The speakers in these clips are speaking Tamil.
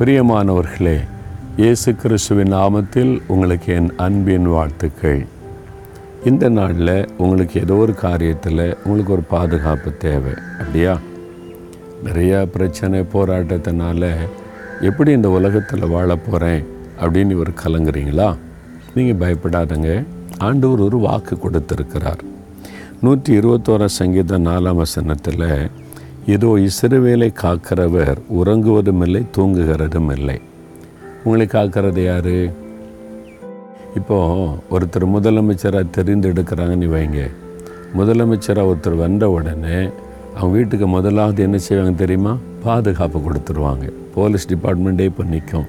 பிரியமானவர்களே இயேசு கிறிஸ்துவின் நாமத்தில் உங்களுக்கு என் அன்பின் வாழ்த்துக்கள். இந்த நாளில் உங்களுக்கு ஏதோ ஒரு காரியத்தில் உங்களுக்கு ஒரு பாதுகாப்பு தேவை அப்படியா? நிறையா பிரச்சனை போராட்டத்தினால எப்படி இந்த உலகத்தில் வாழ போகிறேன் அப்படின்னு இவர் கலங்குறீங்களா? நீங்கள் பயப்படாதங்க. ஆண்டவர் ஒரு வாக்கு கொடுத்துருக்கிறார். நூற்றி இருபத்தோரா சங்கீத நாலாம் வசனத்தில் இதோ இசிறுவேலை காக்கிறவர் உறங்குவதும் இல்லை தூங்குகிறதும் இல்லை உங்களை காக்கிறது யார்? இப்போது ஒருத்தர் முதலமைச்சராக தெரிந்தெடுக்கிறாங்கன்னு வைங்க. முதலமைச்சராக ஒருத்தர் வந்த உடனே அவங்க வீட்டுக்கு முதலாவது என்ன செய்வாங்க தெரியுமா? பாதுகாப்பு கொடுத்துருவாங்க. போலீஸ் டிபார்ட்மெண்ட்டே இப்போ நிற்கும்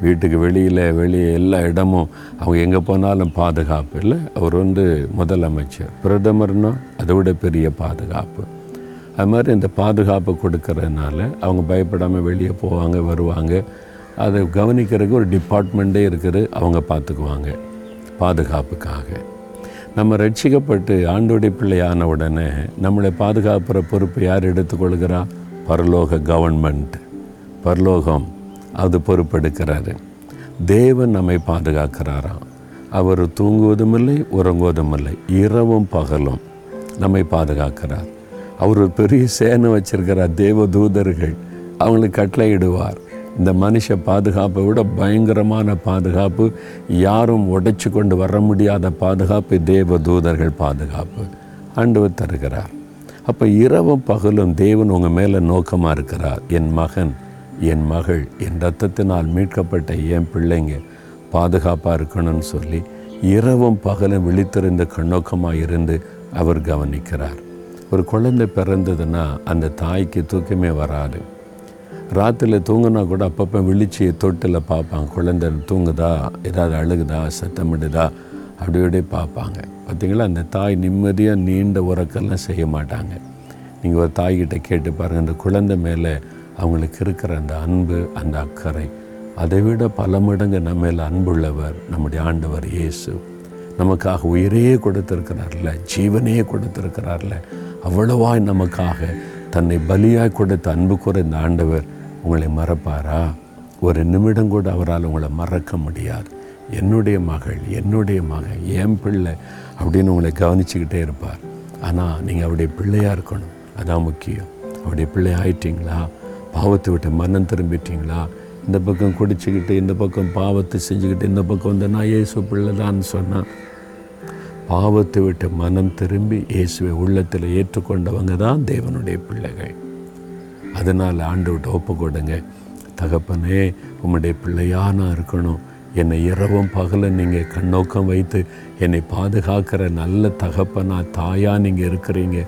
வீட்டுக்கு வெளியில் வெளியே எல்லா இடமும் அவங்க எங்கே போனாலும் பாதுகாப்பு. இல்லை அவர் வந்து முதலமைச்சர். பிரதமர்னால் அதை விட பெரிய பாதுகாப்பு. அது மாதிரி இந்த பாதுகாப்பு கொடுக்கறதுனால அவங்க பயப்படாமல் வெளியே போவாங்க வருவாங்க. அதை கவனிக்கிறதுக்கு ஒரு டிபார்ட்மெண்ட்டே இருக்குது. அவங்க பார்த்துக்குவாங்க பாதுகாப்புக்காக. நம்ம ரட்சிக்கப்பட்டு ஆண்டோடைய பிள்ளையான உடனே நம்மளை பாதுகாப்புற பொறுப்பு யார் எடுத்துக்கொள்கிறா? பரலோக கவர்மெண்ட் பரலோகம் அது பொறுப்பெடுக்கிறாரு தேவன் நம்மை பாதுகாக்கிறாராம் அவர் தூங்குவதும் இல்லை உறங்குவதும் இல்லை இரவும் பகலும் நம்மை பாதுகாக்கிறார். அவர் ஒரு பெரிய சேனை வச்சிருக்கிறார் தேவ தூதர்கள் அவங்களுக்கு கட்டளையிடுவார். இந்த மனுஷ பாதுகாப்பை விட பயங்கரமான பாதுகாப்பு யாரும் உடைச்சு கொண்டு வர முடியாத பாதுகாப்பு தேவ தூதர்கள் பாதுகாப்பு. ஆண்டவர் தருகிறார். அப்போ இரவும் பகலும் தேவன் உங்கள் மேலே நோக்கமாக இருக்கிறார். என் மகன் என் மகள் என் ரத்தத்தினால் மீட்கப்பட்ட என் பிள்ளைங்க பாதுகாப்பாக இருக்கணும்னு சொல்லி இரவும் பகலும் விழித்திருந்த கண்ணோக்கமாக இருந்து அவர் கவனிக்கிறார். ஒரு குழந்தை பிறந்ததுன்னா அந்த தாய்க்கு தூக்கமே வராது. ராத்திரியில் தூங்கினா கூட அப்பப்போ விழிச்சி தொட்டில் பார்ப்பாங்க. குழந்தை தூங்குதா? ஏதாவது அழுகுதா? சத்தமிடுதா அப்படி இப்படி பார்ப்பாங்க. பார்த்தீங்களா? அந்த தாய் நிம்மதியாக நீண்ட உறக்கெல்லாம் செய்ய மாட்டாங்க. நீங்கள் ஒரு தாய்கிட்ட கேட்டு பாருங்கள் அந்த குழந்தை மேலே அவங்களுக்கு இருக்கிற அந்த அன்பு அந்த அக்கறை அதை விட பல மடங்கு நம்ம மேலே அன்புள்ளவர் நம்முடைய ஆண்டவர் இயேசு. நமக்காக உயிரையே கொடுத்துருக்கிறார்ல ஜீவனையே கொடுத்துருக்கிறார்ல. அவ்வளவாய் நமக்காக தன்னை பலியாய் கொடுத்த அன்பு குறைந்த இந்த ஆண்டவர் உங்களை மறப்பாரா? ஒரு நிமிடம் கூட அவரால் உங்களை மறக்க முடியாது. என்னுடைய மகள் என்னுடைய மகன் என் பிள்ளை அப்படின்னு உங்களை கவனிச்சுக்கிட்டே இருப்பார். ஆனால் நீங்கள் அவருடைய பிள்ளையாக இருக்கணும். அதான் முக்கியம். அவருடைய பிள்ளை ஆயிட்டீங்களா? பாவத்தை விட்டு மரணம் திரும்பிட்டீங்களா? இந்த பக்கம் குடிச்சுக்கிட்டு இந்த பக்கம் பாவத்தை செஞ்சுக்கிட்டு இந்த பக்கம் வந்து நான் ஏசு பிள்ளை தான் சொன்னால் பாவத்தை விட்டு மனம் திரும்பி இயேசுவை உள்ளத்தில் ஏற்றுக்கொண்டவங்க தான் தேவனுடைய பிள்ளைகள். அதனால் ஆண்டு விட்டு ஒப்பு கொடுங்க. தகப்பனே உம்முடைய பிள்ளையாக நான் இருக்கணும். என்னை இரவும் பகல நீங்கள் கண்ணோக்கம் வைத்து என்னை பாதுகாக்கிற நல்ல தகப்பனா தாயாக நீங்கள் இருக்கிறீங்க.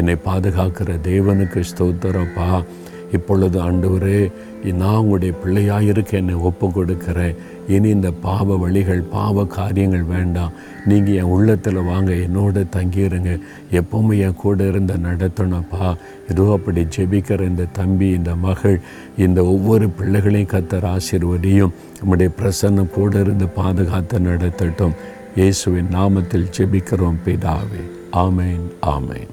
என்னை பாதுகாக்கிற தேவனுக்கு ஸ்தோத்திரப்பா. இப்பொழுது ஆண்டவரே நான் உங்களுடைய பிள்ளையாக இருக்க என்னை ஒப்பு கொடுக்கிறேன் இனி இந்த பாவ வழிகள் பாவ காரியங்கள் வேண்டாம். நீங்கள் என் உள்ளத்தில் வாங்க என்னோட தங்கியிருங்க எப்போவுமே என் கூட இருந்த நடத்தணும்ப்பா ஏதோ அப்படி ஜெபிக்கிற இந்த தம்பி இந்த மகள் இந்த ஒவ்வொரு பிள்ளைகளையும் கத்தர் ஆசிர்வதியும். நம்முடைய பிரசன்னம் கூட இருந்து பாதுகாத்து நடத்தட்டும். இயேசுவின் நாமத்தில் ஜெபிக்கிறோம் பிதாவே. ஆமேன் ஆமேன்.